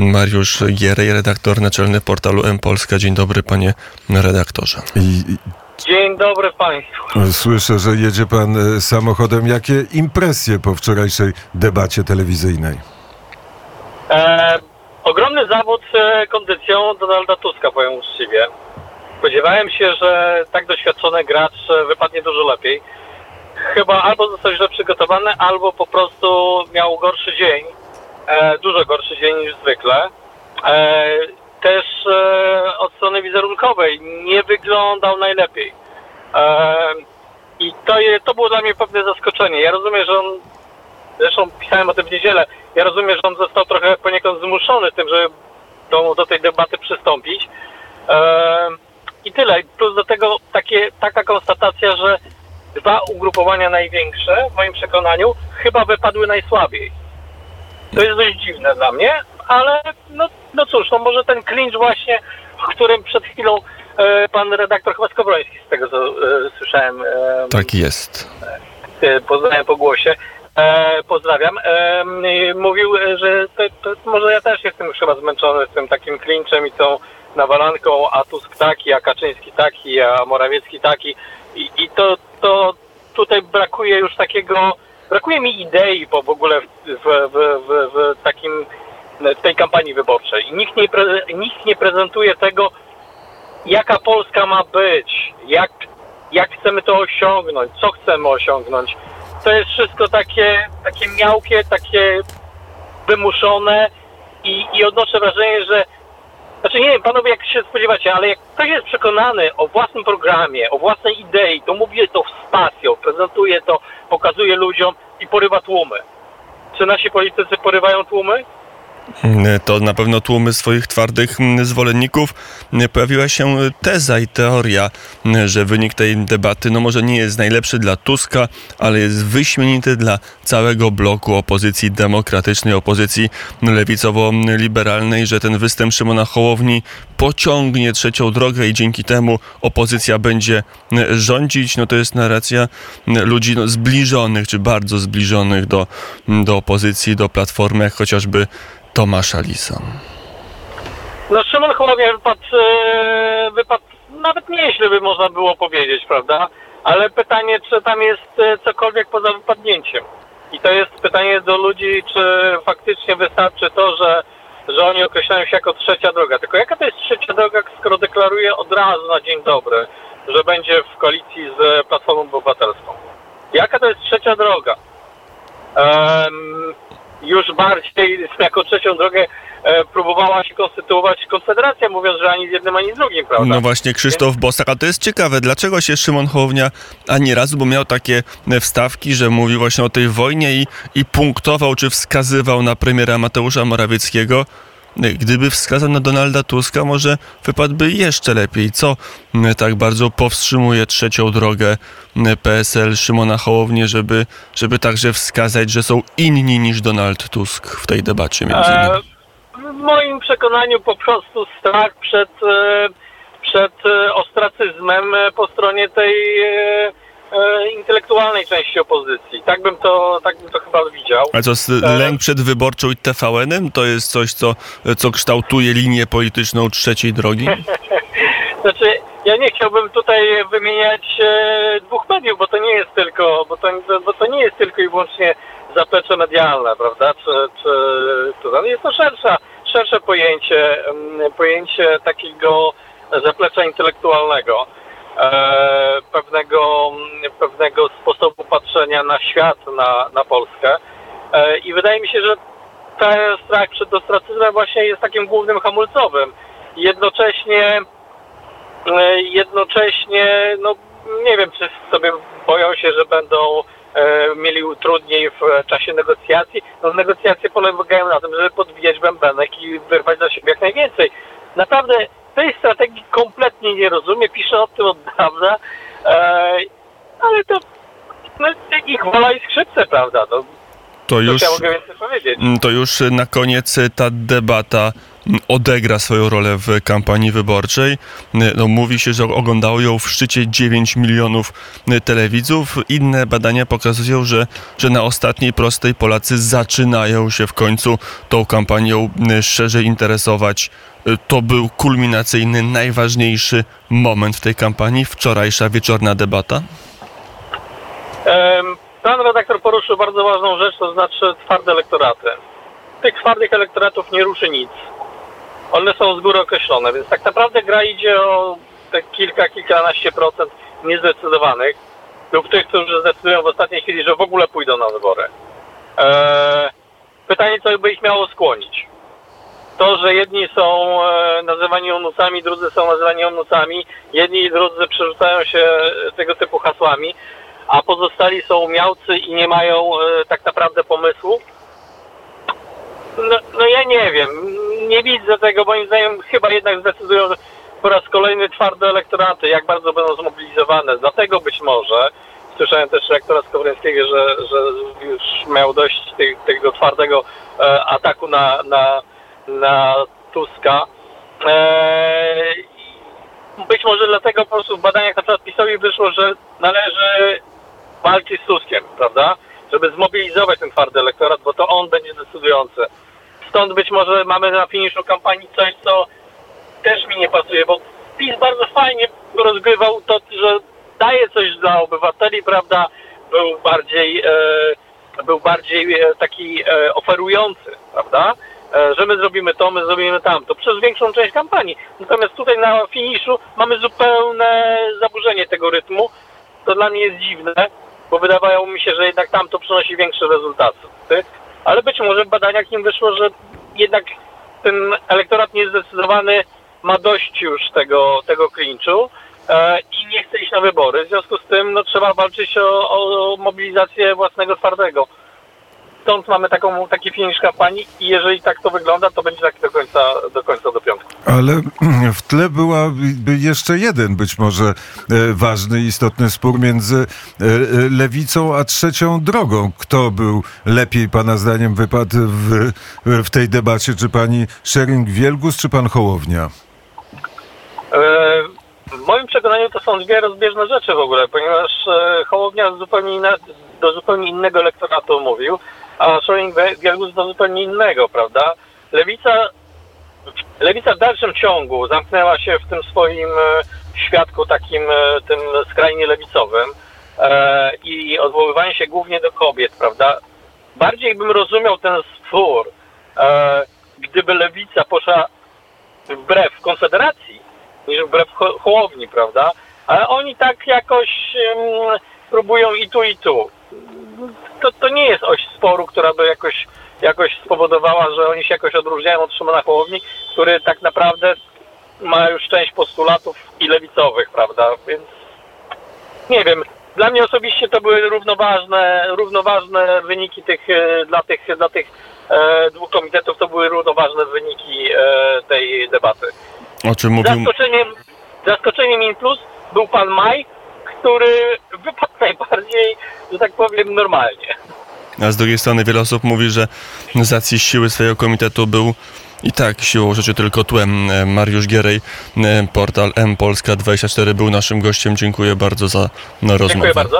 Mariusz Gierej, redaktor naczelny portalu M-Polska. Dzień dobry, panie redaktorze. I Dzień dobry Państwu. słyszę, że jedzie pan e, samochodem. Jakie impresje po wczorajszej debacie telewizyjnej? E, ogromny zawód e, kondycją Donalda Tuska, powiem uczciwie. Spodziewałem się, że tak doświadczony gracz e, wypadnie dużo lepiej. Chyba albo został źle przygotowany, albo po prostu miał gorszy dzień. E, dużo gorszy dzień niż zwykle. E, też e, od strony wizerunkowej nie wyglądał najlepiej. I to, je, to było dla mnie pewne zaskoczenie. Ja rozumiem, że on Zresztą pisałem o tym w niedzielę. Ja rozumiem, że on został trochę poniekąd zmuszony tym, żeby do, do tej debaty przystąpić. I tyle. Plus do tego takie, taka konstatacja, że dwa ugrupowania największe, w moim przekonaniu, chyba wypadły najsłabiej. To jest dość dziwne dla mnie, ale no, no cóż, no może ten clinch właśnie, o którym przed chwilą e, pan redaktor chyba Skowroński, z tego co e, słyszałem, e, Tak jest. e, poznałem po głosie. E, pozdrawiam. E, mówił, że to, to może ja też jestem już chyba zmęczony z tym takim klinczem i tą nawalanką, a Tusk taki, a Kaczyński taki, a Morawiecki taki. I, i to, to tutaj brakuje już takiego, brakuje mi idei po w ogóle w, w, w, w, takim, w tej kampanii wyborczej. Nikt nie, nikt nie prezentuje tego, jaka Polska ma być, jak, jak chcemy to osiągnąć, co chcemy osiągnąć. To jest wszystko takie, takie miałkie, takie wymuszone i, i odnoszę wrażenie, że znaczy nie wiem, panowie jak się spodziewacie, ale jak ktoś jest przekonany o własnym programie, o własnej idei, to mówi to z pasją, prezentuje to, pokazuje ludziom i porywa tłumy. Czy nasi politycy porywają tłumy? To na pewno tłumy swoich twardych zwolenników. Pojawiła się teza i teoria, że wynik tej debaty no może nie jest najlepszy dla Tuska, ale jest wyśmienity dla całego bloku opozycji demokratycznej, opozycji lewicowo-liberalnej, że ten występ Szymona Hołowni pociągnie trzecią drogę i dzięki temu opozycja będzie rządzić. No to jest narracja ludzi no, zbliżonych, czy bardzo zbliżonych do, do opozycji, do Platformy, chociażby Tomasza Lisa. No Szymon Hołownia wypadł, e, wypadł nawet nieźle by można było powiedzieć, prawda? Ale pytanie, czy tam jest e, cokolwiek poza wypadnięciem. I to jest pytanie do ludzi, czy faktycznie wystarczy to, że, że oni określają się jako trzecia droga. Tylko jaka to jest trzecia droga, skoro deklaruje od razu na dzień dobry, że będzie w koalicji z Platformą Obywatelską? Jaka to jest trzecia droga? Em, już bardziej jako trzecią drogę e, próbowała się konstytuować Konfederacja, mówiąc, że ani z jednym, ani z drugim, prawda? No właśnie, Krzysztof Bosak, a to jest ciekawe, dlaczego się Szymon Hołownia ani razu, bo miał takie wstawki, że mówił właśnie o tej wojnie i, i punktował, czy wskazywał na premiera Mateusza Morawieckiego. Gdyby wskazał na Donalda Tuska, może wypadłby jeszcze lepiej. Co tak bardzo powstrzymuje trzecią drogę PSL Szymona Hołownię, żeby, żeby także wskazać, że są inni niż Donald Tusk w tej debacie między innymi? E, w moim przekonaniu po prostu strach przed, e, przed e, ostracyzmem po stronie tej intelektualnej części opozycji. Tak bym to, tak bym to chyba widział. Ale co, s- lęk przed wyborczą i TVN-em to jest coś, co, co kształtuje linię polityczną trzeciej drogi? Znaczy, ja nie chciałbym tutaj wymieniać e, dwóch mediów, bo to nie jest tylko, bo to, bo to nie jest tylko i wyłącznie zaplecze medialne, prawda? Czy, czy to jest to szersza, szersze pojęcie, mm, pojęcie takiego zaplecza intelektualnego, e, świat, na, na Polskę. E, I wydaje mi się, że ten strach przed ostracyzmem właśnie jest takim głównym hamulcowym. Jednocześnie E, jednocześnie, no nie wiem, czy sobie boją się, że będą e, mieli trudniej w czasie negocjacji. No negocjacje polegają na tym, żeby podbijać bębenek i wyrwać dla siebie jak najwięcej. Naprawdę tej strategii kompletnie nie rozumiem, piszę o tym od dawna, ale to no, ich wola i skrzypce, prawda? No, To już, ja mogę więcej powiedzieć? mm, to już na koniec y, ta debata mm, odegra swoją rolę w kampanii wyborczej. Y, No, mówi się, że oglądało ją w szczycie 9 milionów y, telewidzów. Inne badania pokazują, że, że na ostatniej prostej Polacy zaczynają się w końcu tą kampanią y, szerzej interesować. Y, To był kulminacyjny, najważniejszy moment w tej kampanii, wczorajsza wieczorna debata. Pan redaktor poruszył bardzo ważną rzecz, to znaczy twarde elektoraty. Tych twardych elektoratów nie ruszy nic. One są z góry określone, więc tak naprawdę gra idzie o te kilka, kilkanaście procent niezdecydowanych lub tych, którzy zdecydują w ostatniej chwili, że w ogóle pójdą na wybory. Eee, pytanie, co by ich miało skłonić? To, że jedni są e, nazywani onucami, drudzy są nazywani onucami, jedni i drudzy przerzucają się tego typu hasłami, a pozostali są miałcy i nie mają e, tak naprawdę pomysłu. No, no ja nie wiem, nie widzę tego, moim zdaniem chyba jednak zdecydują po raz kolejny twarde elektoraty, jak bardzo będą zmobilizowane. Dlatego być może, słyszałem też rektora Skowrońskiego, że, że już miał dość tych, tego twardego e, ataku na, na, na Tuska. E, być może dlatego po prostu w badaniach na przykład PiSowi wyszło, że należy walczyć z Tuskiem, prawda? Żeby zmobilizować ten twardy elektorat, bo to on będzie decydujący. Stąd być może mamy na finiszu kampanii coś, co też mi nie pasuje, bo PiS bardzo fajnie rozgrywał to, że daje coś dla obywateli, prawda? Był bardziej, e, był bardziej e, taki e, oferujący, prawda? E, że my zrobimy to, my zrobimy tamto, przez większą część kampanii. Natomiast tutaj na finiszu mamy zupełne zaburzenie tego rytmu. To dla mnie jest dziwne, bo wydawało mi się, że jednak tamto przynosi większe rezultaty. Ale być może w badaniach im wyszło, że jednak ten elektorat niezdecydowany ma dość już tego, tego klinczu e, i nie chce iść na wybory. W związku z tym no, trzeba walczyć o, o mobilizację własnego twardego. Stąd mamy taką, taki finisz kampanii i jeżeli tak to wygląda, to będzie tak do końca, do końca do piątku. Ale w tle byłaby jeszcze jeden być może e, ważny, istotny spór między e, e, lewicą a trzecią drogą. Kto był lepiej, pana zdaniem, wypadł w, w tej debacie? Czy pani Szering-Wielgus, czy pan Hołownia? W moim przekonaniu to są dwie rozbieżne rzeczy w ogóle, ponieważ Hołownia zupełnie inna, do zupełnie innego elektoratu mówił, a Schelling-Wielgus do zupełnie innego, prawda? Lewica, lewica w dalszym ciągu zamknęła się w tym swoim e, świadku takim e, tym skrajnie lewicowym e, i odwoływanie się głównie do kobiet, prawda? Bardziej bym rozumiał ten spór, gdyby lewica poszła wbrew Konfederacji, niż wbrew Ho- Hołowni, prawda? Ale oni tak jakoś próbują i tu, i tu. To, to nie jest oś sporu, która by jakoś, jakoś spowodowała, że oni się jakoś odróżniają od Szymona Hołowni, który tak naprawdę ma już część postulatów i lewicowych, prawda? Więc nie wiem. Dla mnie osobiście to były równoważne, równoważne wyniki tych, e, dla tych, dla tych e, dwóch komitetów, to były równoważne wyniki e, tej debaty. O czym mówił... Zaskoczeniem, zaskoczeniem in plus był pan Maj, który wypadł najbardziej, że tak powiem, normalnie. A z drugiej strony wiele osób mówi, że z racji siły swojego komitetu był i tak siłą rzeczy tylko tłem. E, Mariusz Gierej, e, portal M Polska 24 był naszym gościem. Dziękuję bardzo za rozmowę. Dziękuję bardzo.